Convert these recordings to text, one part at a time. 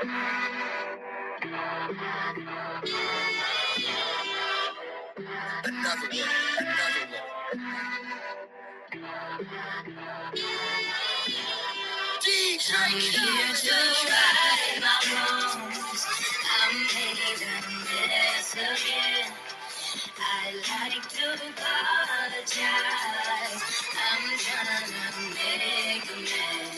Another one. Another one. I'm here to right my wrongs. I made again. I like to apologize. I'm to make amends.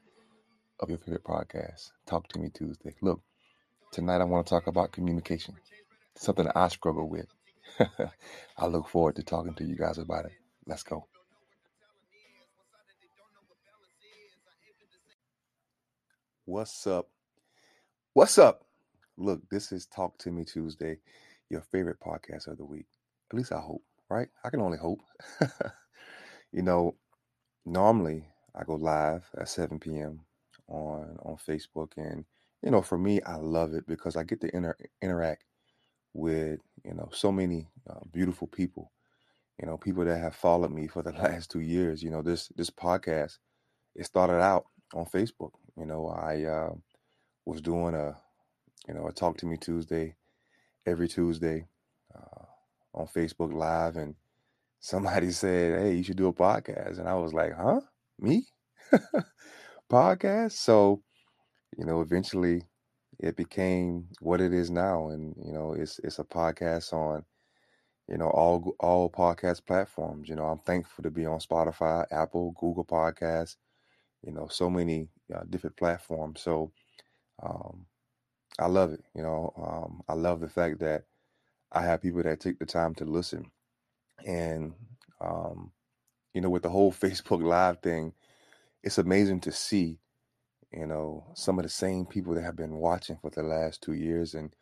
of your favorite podcast, Talk to Me Tuesday. Look, tonight I want to talk about communication, something I struggle with. I look forward to talking to you guys about it. Let's go. What's up? What's up? Look, this is Talk to Me Tuesday, your favorite podcast of the week. At least I hope, right? I can only hope. you know, normally I go live at 7 p.m. on on Facebook, and you know, for me, I love it because I get to inter- interact with you know so many uh, beautiful people. You know, people that have followed me for the last two years. You know, this this podcast it started out on Facebook. You know, I uh, was doing a you know a Talk to Me Tuesday every Tuesday uh, on Facebook Live, and somebody said, "Hey, you should do a podcast," and I was like, "Huh, me? podcast?" So you know, eventually it became what it is now, and you know, it's it's a podcast on you know all all podcast platforms. You know, I'm thankful to be on Spotify, Apple, Google Podcasts. You know, so many uh, different platforms. So um, I love it. You know, um, I love the fact that I have people that take the time to listen, and um, you know, with the whole Facebook Live thing, it's amazing to see you know, some of the same people that have been watching for the last two years and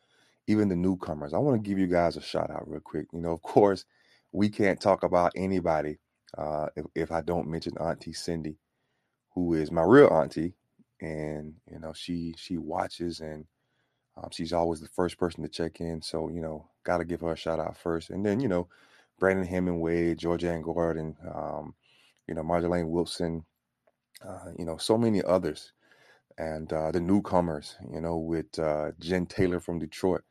even the newcomers. I want to give you guys a shout out real quick. You know, of course, we can't talk about anybody uh, if, if I don't mention Auntie Cindy, who is my real auntie, and you know, she she watches and um, she's always the first person to check in. So you know, got to give her a shout out first, and then you know, Brandon Hemingway, Georgia Ann Gordon, um, you know, Marjolaine Wilson, uh, you know, so many others and uh, the newcomers, you know, with uh, Jen Taylor from Detroit,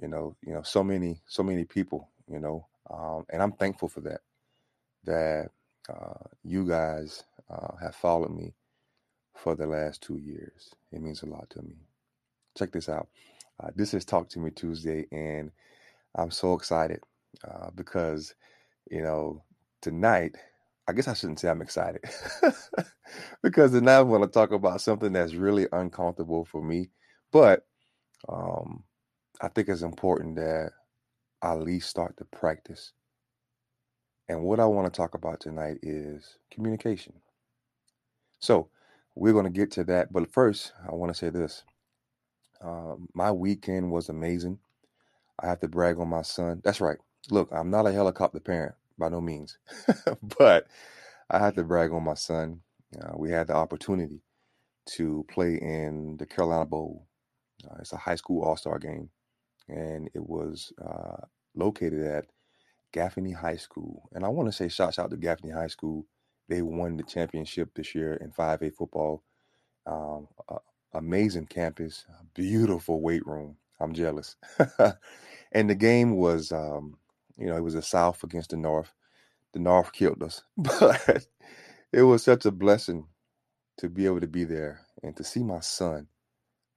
you know, you know, so many, so many people, you know, um, and I'm thankful for that. That uh, you guys uh, have followed me for the last two years. It means a lot to me. Check this out. Uh, this is Talk to Me Tuesday, and I'm so excited because, you know, tonight I guess I shouldn't say I'm excited because now I want to talk about something that's really uncomfortable for me. But um, I think it's important that I at least start to practice. And what I want to talk about tonight is communication. So we're going to get to that. But first, I want to say this um, my weekend was amazing. I have to brag on my son. That's right. Look, I'm not a helicopter parent by no means, but I have to brag on my son. Uh, we had the opportunity to play in the Carolina Bowl. Uh, it's a high school all star game, and it was uh, located at Gaffney High School. And I want to say shouts out to Gaffney High School. They won the championship this year in 5A football. Um, amazing campus, beautiful weight room. I'm jealous. and the game was, um, you know, it was the South against the North. The North killed us, but it was such a blessing to be able to be there and to see my son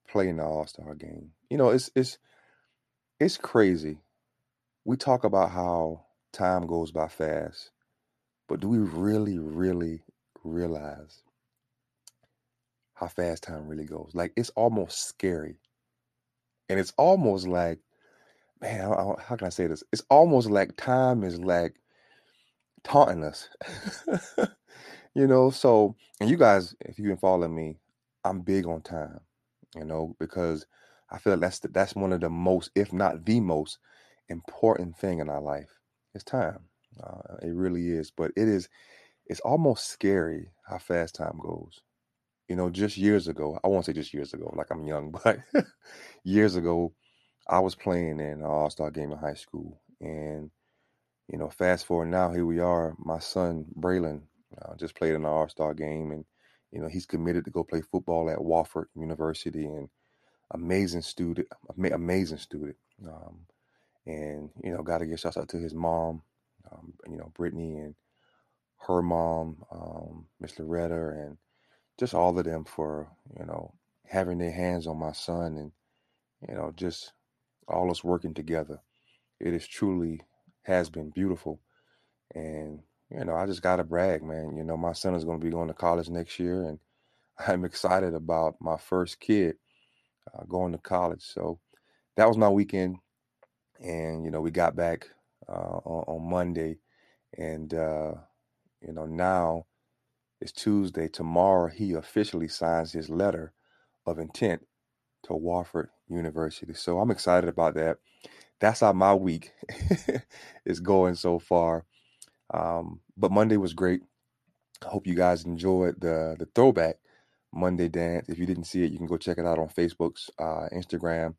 play in the All Star game. You know, it's it's it's crazy. We talk about how time goes by fast, but do we really, really realize how fast time really goes? Like it's almost scary, and it's almost like, man, how, how can I say this? It's almost like time is like taunting us. you know, so and you guys, if you've been following me, I'm big on time, you know, because I feel like that's the, that's one of the most, if not the most, important thing in our life. It's time. Uh, it really is. But it is. It's almost scary how fast time goes. You know, just years ago, I won't say just years ago, like I'm young, but years ago, I was playing in an All Star game in high school, and you know, fast forward now, here we are. My son Braylon uh, just played in an All Star game, and you know, he's committed to go play football at Wofford University, and amazing student, amazing student. Um, and you know, got to give shout out to his mom, um, you know, Brittany and her mom, um, Miss Loretta, and just all of them for you know having their hands on my son, and you know, just all us working together. It is truly has been beautiful, and you know, I just got to brag, man. You know, my son is going to be going to college next year, and I'm excited about my first kid uh, going to college. So that was my weekend, and you know we got back uh, on, on, Monday, and uh, you know now it's Tuesday. Tomorrow he officially signs his letter of intent to Wofford University. So I'm excited about that. That's how my week is going so far. Um, but Monday was great. I hope you guys enjoyed the the throwback Monday dance. If you didn't see it, you can go check it out on Facebook's uh, Instagram.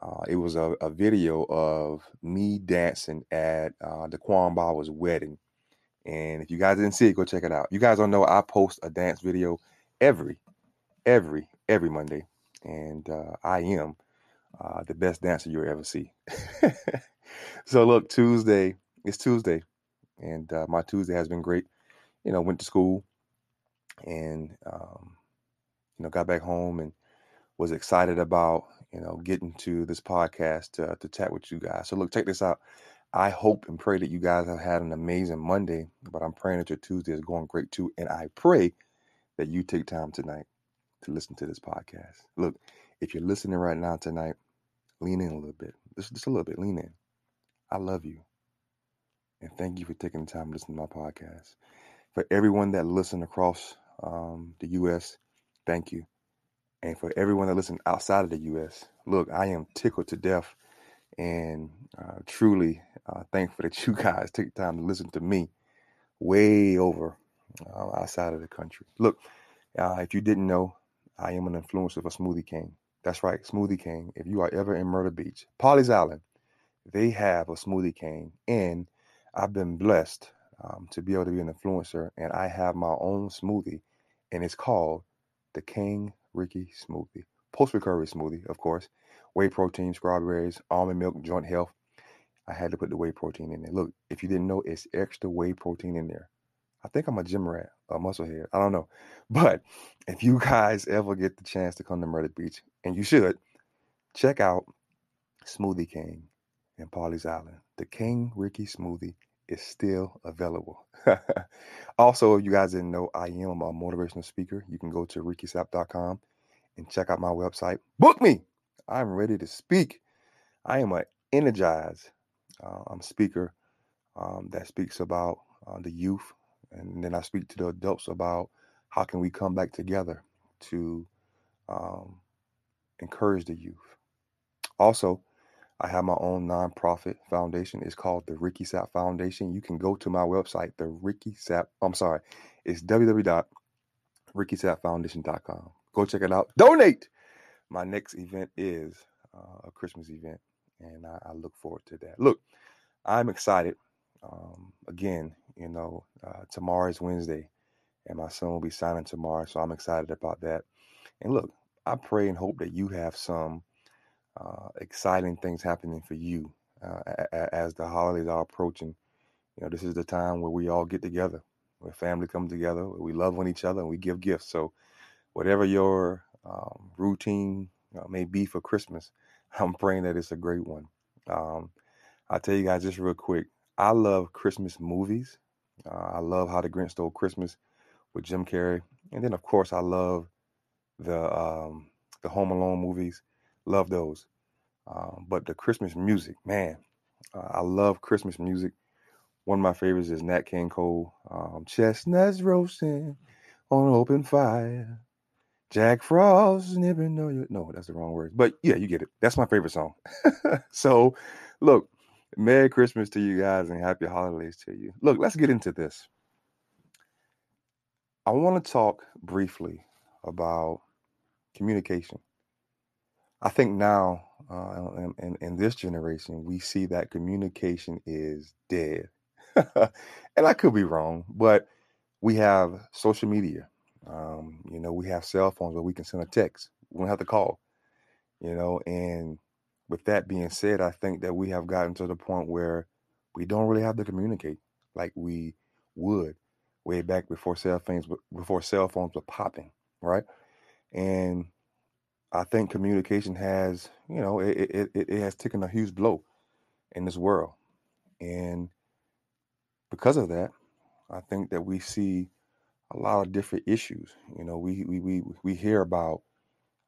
Uh, it was a, a, video of me dancing at uh, the Quan Bauer's wedding. And if you guys didn't see it, go check it out. You guys don't know I post a dance video every, every, every Monday. And uh, I am uh, the best dancer you'll ever see. so look, Tuesday, it's Tuesday. And uh, my Tuesday has been great. You know, went to school and um, you know, got back home and was excited about, you know, getting to this podcast to, to chat with you guys. So look, check this out. I hope and pray that you guys have had an amazing Monday, but I'm praying that your Tuesday is going great too. And I pray that you take time tonight to listen to this podcast. Look, if you're listening right now tonight, lean in a little bit. Just, just a little bit. Lean in. I love you. And thank you for taking the time to listen to my podcast. For everyone that listened across um, the U.S., Thank you. And for everyone that listens outside of the U.S., look, I am tickled to death and uh, truly uh, thankful that you guys take time to listen to me way over uh, outside of the country. Look, uh, if you didn't know, I am an influencer for Smoothie King. That's right, Smoothie King. If you are ever in Myrtle Beach, Pawleys Island, they have a Smoothie King, and I've been blessed um, to be able to be an influencer, and I have my own smoothie, and it's called the King Ricky smoothie. Post recovery smoothie, of course. Whey protein, strawberries, almond milk, joint health. I had to put the whey protein in there. Look, if you didn't know, it's extra whey protein in there. I think I'm a gym rat, a muscle head. I don't know. But if you guys ever get the chance to come to Myrtle Beach, and you should, check out Smoothie King in Pawleys Island. The King Ricky smoothie is still available. also, if you guys didn't know, I am a motivational speaker. You can go to rickysapp.com and check out my website. Book me. I'm ready to speak. I am an energized uh, I'm speaker um, that speaks about uh, the youth, and then I speak to the adults about how can we come back together to um, encourage the youth. Also, I have my own nonprofit foundation. It's called the Ricky Sapp Foundation. You can go to my website, the Ricky Sapp. I'm sorry, it's www.rickysappfoundation.com. Go check it out. Donate. My next event is uh, a Christmas event, and I, I, look forward to that. Look, I'm excited. Um, again, you know, uh, tomorrow is Wednesday, and my son will be signing tomorrow, so I'm excited about that. And look, I pray and hope that you have some uh, exciting things happening for you uh, as the holidays are approaching. You know, this is the time where we all get together, where family comes together, we love on each other, and we give gifts. So, whatever your um, routine uh, may be for Christmas, I'm praying that it's a great one. Um, I'll tell you guys just real quick. I love Christmas movies. Uh, I love How the Grinch Stole Christmas with Jim Carrey, and then of course I love the um, the Home Alone movies Love those. Um, but the Christmas music, man, uh, I love Christmas music. One of my favorites is Nat King Cole, um, Chestnuts Roasting on an Open Fire. Jack Frost, know you. No, that's the wrong word. But yeah, you get it. That's my favorite song. so, look, Merry Christmas to you guys and Happy Holidays to you. Look, let's get into this. I want to talk briefly about communication. I think now, uh, in, in, this generation, we see that communication is dead. and I could be wrong, but we have social media. Um, you know, we have cell phones where we can send a text. We don't have to call. You know, and with that being said, I think that we have gotten to the point where we don't really have to communicate like we would way back before cell phones before cell phones were popping, right? And I think communication has, you know, it it, it, it has taken a huge blow in this world, and because of that, I think that we see a lot of different issues. You know, we we we we hear about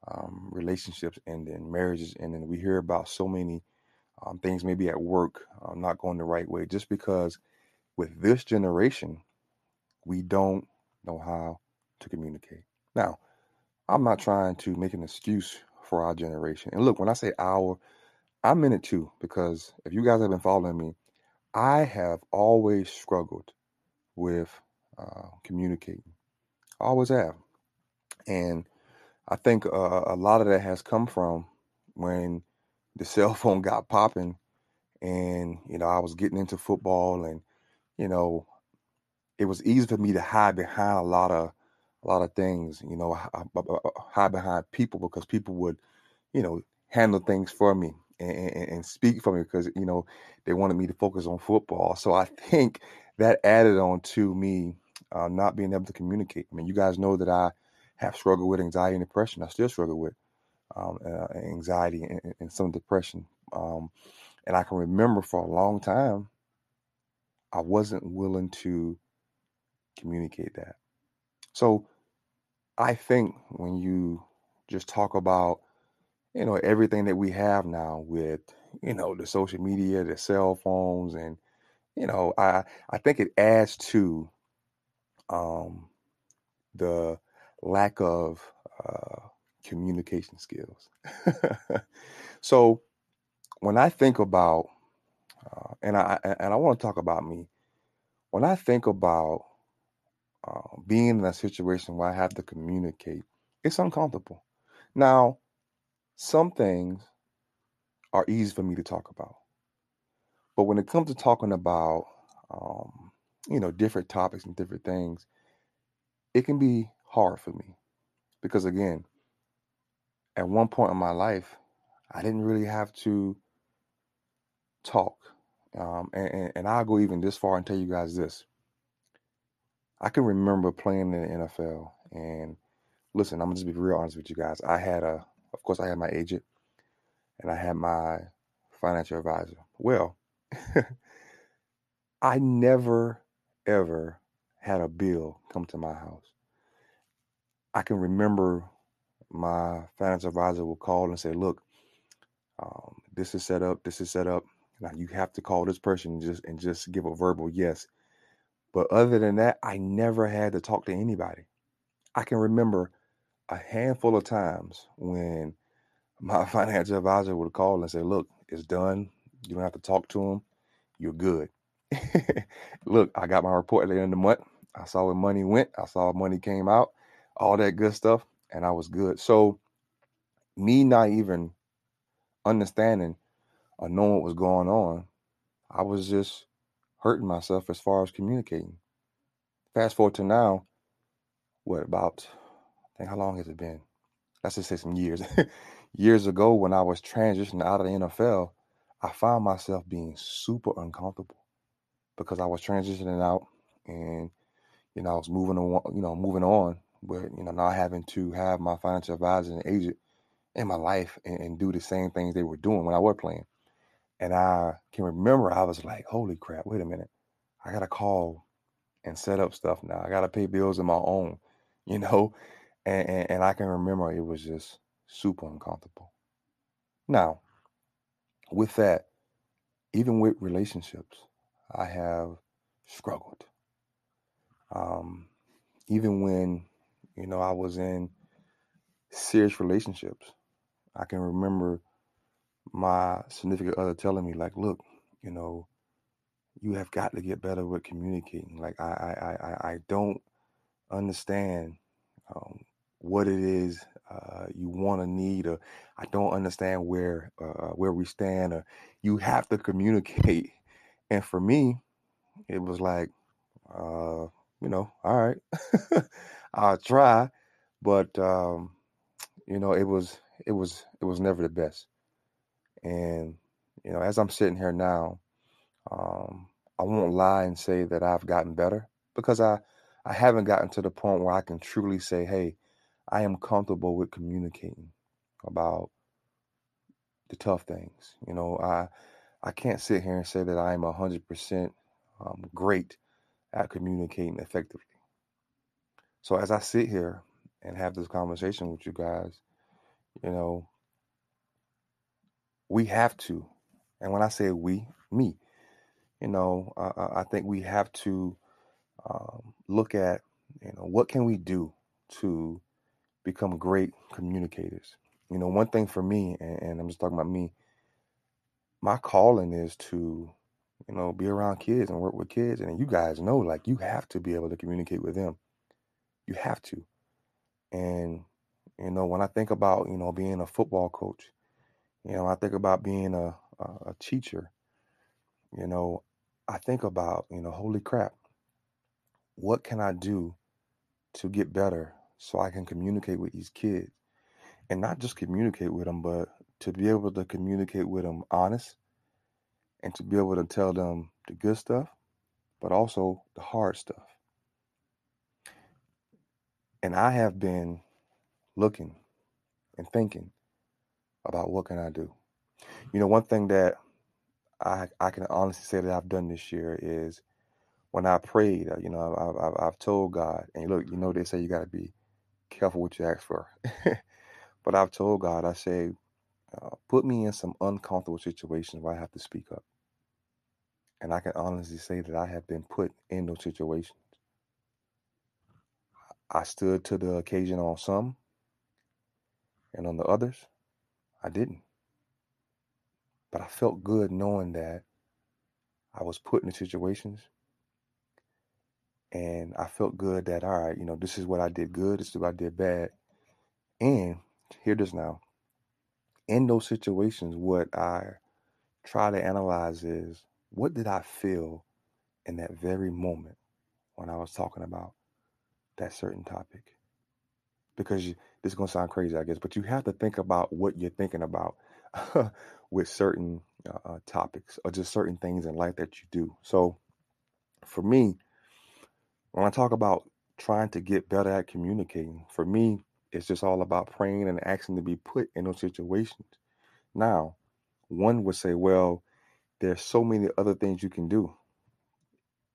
um, relationships ending, marriages ending. We hear about so many um, things, maybe at work, uh, not going the right way, just because with this generation, we don't know how to communicate. Now, I'm not trying to make an excuse for our generation. And look, when I say our, I'm in it too, because if you guys have been following me, I have always struggled with uh, communicating. I always have. And I think uh, a lot of that has come from when the cell phone got popping and, you know, I was getting into football and, you know, it was easy for me to hide behind a lot of a lot of things, you know, hide behind people because people would, you know, handle things for me and, and, and, speak for me because you know they wanted me to focus on football. So I think that added on to me uh, not being able to communicate. I mean, you guys know that I have struggled with anxiety and depression. I still struggle with um, uh, anxiety and, and, some depression. Um, and I can remember for a long time, I wasn't willing to communicate that. So I think when you just talk about, you know, everything that we have now with, you know, the social media, the cell phones, and, you know, I I think it adds to um, the lack of uh, communication skills. so when I think about, uh, and I and I want to talk about me, when I think about uh, being in a situation where I have to communicate, it's uncomfortable. Now, some things are easy for me to talk about, but when it comes to talking about, um, you know, different topics and different things, it can be hard for me because again, at one point in my life, I didn't really have to talk. Um, and, and, and I'll go even this far and tell you guys this. I can remember playing in the NFL and listen, I'm gonna just be real honest with you guys. I had a of course I had my agent and I had my financial advisor. Well, I never ever had a bill come to my house. I can remember my financial advisor will call and say, "Look, um, this is set up. This is set up. Now you have to call this person and just and just give a verbal yes." But other than that, I never had to talk to anybody. I can remember a handful of times when my financial advisor would call and say, "Look, it's done. You don't have to talk to him. You're good." Look, I got my report at the end of the month. I saw where money went. I saw money came out all that good stuff, and I was good. So, me not even understanding or knowing what was going on, I was just hurting myself as far as communicating. Fast forward to now, what about, I think, how long has it been? Let's just say some years. years ago, when I was transitioning out of the NFL, I found myself being super uncomfortable because I was transitioning out and, you know, I was moving on, you know, moving on but you know not having to have my financial advisor and agent in my life and, and, do the same things they were doing when I was playing. And I can remember I was like, holy crap, wait a minute. I gotta call and set up stuff now. I gotta pay bills on my own, you know? And, and, and I can remember it was just super uncomfortable. Now, with that, even with relationships, I have struggled. Um, even when you know, I was in serious relationships. I can remember my significant other telling me, like, look, you know, you have got to get better with communicating. Like, I, I, I, I don't understand um, what it is uh, you want to need, or I don't understand where uh, where we stand, or you have to communicate. And for me, it was like, uh, you know, all right, I'll try, but um, you know, it was it was it was never the best. And you know, as I'm sitting here now, um, I won't lie and say that I've gotten better because I I haven't gotten to the point where I can truly say, hey, I am comfortable with communicating about the tough things. You know, I I can't sit here and say that I am hundred percent um, great at communicating effectively. So as I sit here and have this conversation with you guys, you know, we have to, and when I say we, me, you know, I think we have to um, look at, you know, what can we do to become great communicators. You know, one thing for me, and, and I'm just talking about me, my calling is to, you know, be around kids and work with kids. And you guys know, like, you have to be able to communicate with them. You have to. And, you know, when I think about, you know, being a football coach, you know, I think about being a, a, a teacher, you know, I think about, you know, holy crap, what can I do to get better so I can communicate with these kids? And not just communicate with them, but to be able to communicate with them honest and to be able to tell them the good stuff, but also the hard stuff. And I have been looking and thinking about what can I do. You know, one thing that I I can honestly say that I've done this year is when I prayed. Uh, you know, I've, I've, I've told God, and look, you know, they say you got to be careful what you ask for, but I've told God, I say, uh, put me in some uncomfortable situations where I have to speak up, and I can honestly say that I have been put in those situations. I stood to the occasion on some, and on the others, I didn't. But I felt good knowing that I was put in situations and I felt good that all right, you know, this is what I did good, this is what I did bad. And here it is now. In those situations, what I try to analyze is what did I feel in that very moment when I was talking about that certain topic? Because you, this is going to sound crazy, I guess, but you have to think about what you're thinking about with certain uh, uh, topics or just certain things in life that you do. So for me, when I talk about trying to get better at communicating, for me, it's just all about praying and asking to be put in those situations. Now, one would say, well, there's so many other things you can do.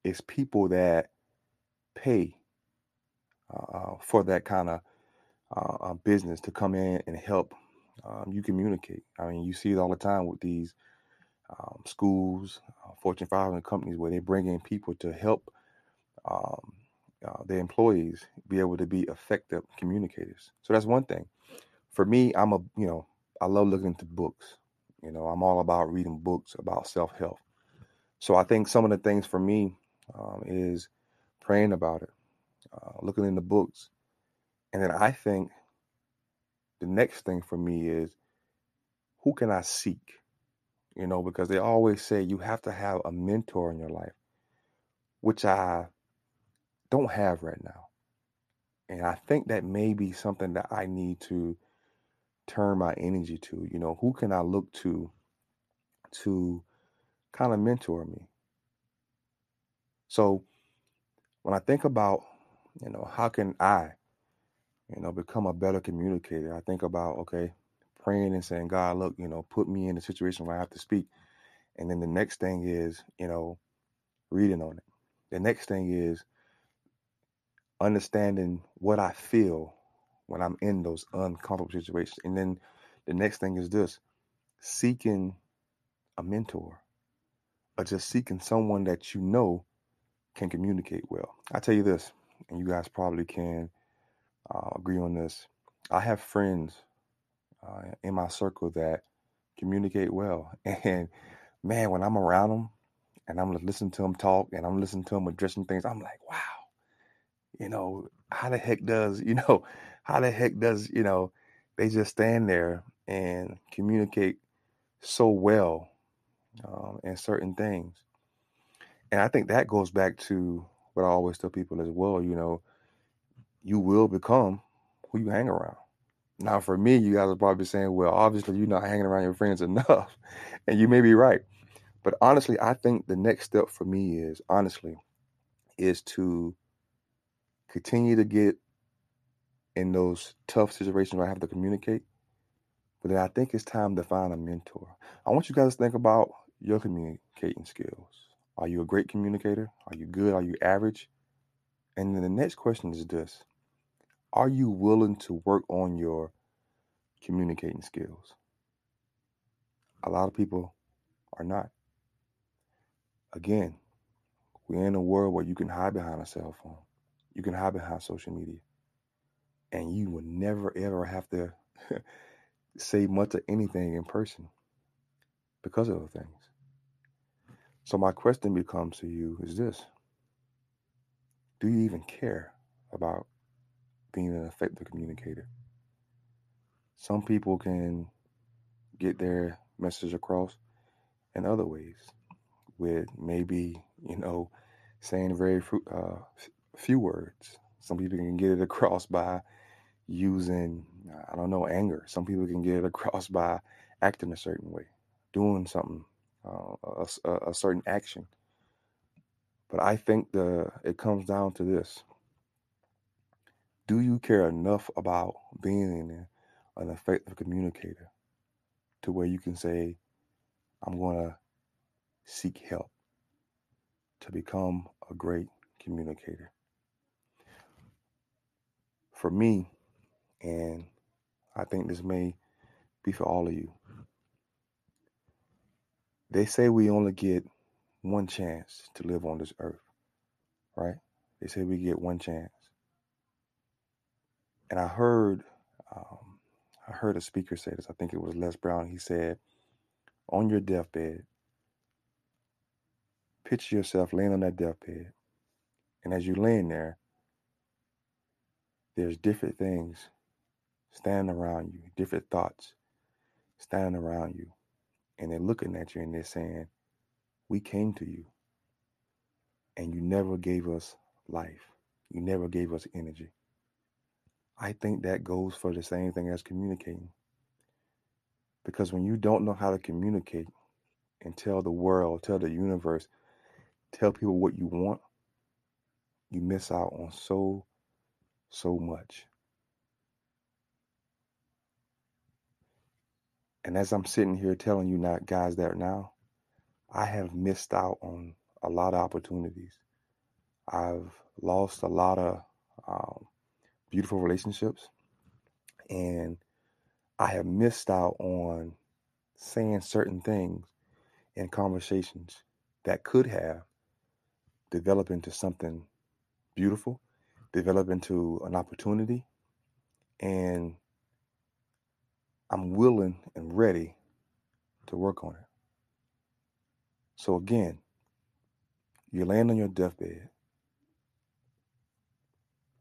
It's people that pay uh, uh for that kind of uh, business to come in and help um, you communicate. I mean, you see it all the time with these um, schools, uh, Fortune 500 companies, where they bring in people to help um, uh, their employees be able to be effective communicators. So that's one thing. For me, I'm a you know I love looking into books. You know, I'm all about reading books about self help. So I think some of the things for me um, is praying about it, uh, looking in the books, and then I think the next thing for me is who can I seek? You know, because they always say you have to have a mentor in your life, which I don't have right now. And I think that may be something that I need to turn my energy to. You know, who can I look to to kind of mentor me? So when I think about, you know, how can I, you know, become a better communicator, I think about, okay, praying and saying, God, look, you know, put me in a situation where I have to speak. And then the next thing is, you know, reading on it. The next thing is understanding what I feel when I'm in those uncomfortable situations. And then the next thing is this seeking a mentor or just seeking someone that you know can communicate well. I tell you this, and you guys probably can uh, agree on this. I have friends uh, in my circle that communicate well. And man, when I'm around them and I'm listening to them talk and I'm listening to them addressing things, I'm like, wow, you know, how the heck does, you know, how the heck does, you know, they just stand there and communicate so well um, in certain things. And I think that goes back to what I always tell people as well, you know, you will become who you hang around. Now, for me, you guys are probably saying, well, obviously you're not hanging around your friends enough. And you may be right. But honestly, I think the next step for me is, honestly, is to continue to get in those tough situations where I have to communicate. But then I think it's time to find a mentor. I want you guys to think about your communicating skills. Are you a great communicator? Are you good? Are you average? And then the next question is this Are you willing to work on your communicating skills? A lot of people are not. Again, we're in a world where you can hide behind a cell phone, you can hide behind social media, and you will never ever have to say much of anything in person because of those things. So, my question becomes to you is this Do you even care about being an effective communicator? Some people can get their message across in other ways, with maybe, you know, saying very uh, few words. Some people can get it across by using, I don't know, anger. Some people can get it across by acting a certain way, doing something uh, a, a certain action. But I think the it comes down to this: Do you care enough about being an effective communicator to where you can say, "I'm going to seek help to become a great communicator"? For me, and I think this may be for all of you. They say we only get one chance to live on this earth, right? They say we get one chance. And I heard, um, I heard a speaker say this. I think it was Les Brown. He said, "On your deathbed, picture yourself laying on that deathbed, and as you're laying there, there's different things standing around you, different thoughts standing around you and they're looking at you and they're saying, We came to you and you never gave us life. You never gave us energy. I think that goes for the same thing as communicating. Because when you don't know how to communicate and tell the world, tell the universe, tell people what you want, you miss out on so, so much. And as I'm sitting here telling you not guys that now, I have missed out on a lot of opportunities. I've lost a lot of um, beautiful relationships, and I have missed out on saying certain things in conversations that could have developed into something beautiful, develop into an opportunity, and I'm willing and ready to work on it. So again, you're laying on your deathbed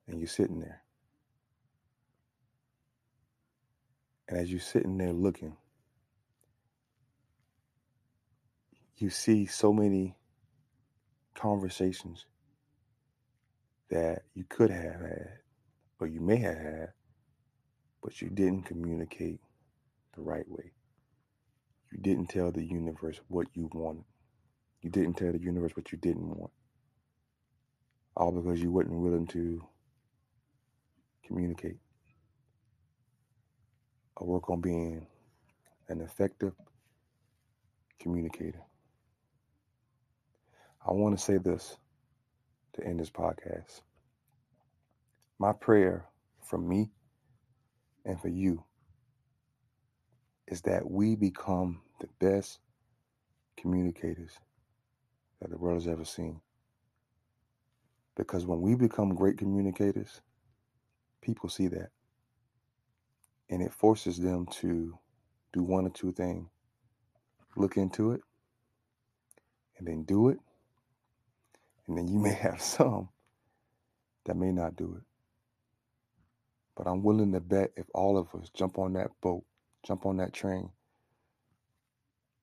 and you're sitting there. And as you're sitting there looking, you see so many conversations that you could have had, or you may have had, but you didn't communicate the right way. You didn't tell the universe what you wanted. You didn't tell the universe what you didn't want. All because you weren't willing to communicate or work on being an effective communicator. I want to say this to end this podcast. My prayer from me and for you is that we become the best communicators that the world has ever seen. Because when we become great communicators, people see that. And it forces them to do one or two things look into it and then do it. And then you may have some that may not do it. But I'm willing to bet if all of us jump on that boat, jump on that train,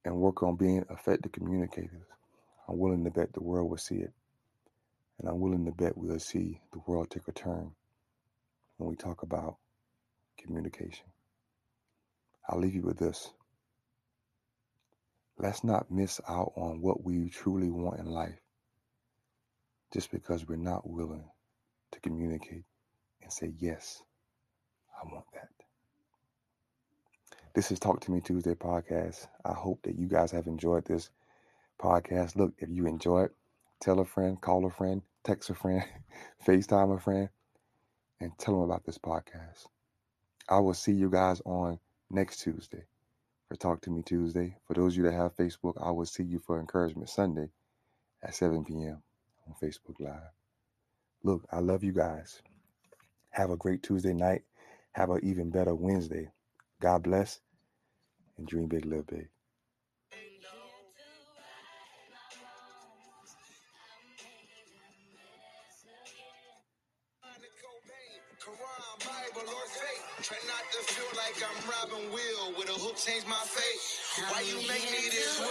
and work on being effective communicators, I'm willing to bet the world will see it. And I'm willing to bet we'll see the world take a turn when we talk about communication. I'll leave you with this. Let's not miss out on what we truly want in life just because we're not willing to communicate and say, Yes, I want that. This is Talk to Me Tuesday podcast. I hope that you guys have enjoyed this podcast. Look, if you enjoy it, tell a friend, call a friend, text a friend, FaceTime a friend, and tell them about this podcast. I will see you guys on next Tuesday for Talk to Me Tuesday. For those of you that have Facebook, I will see you for Encouragement Sunday at 7 p.m. on Facebook Live. Look, I love you guys. Have a great Tuesday night. Have an even better Wednesday. God bless and dream big, live big. Bible, or faith. Try not to feel like I'm Robin Will with a hook change my fate. Why you make me this way?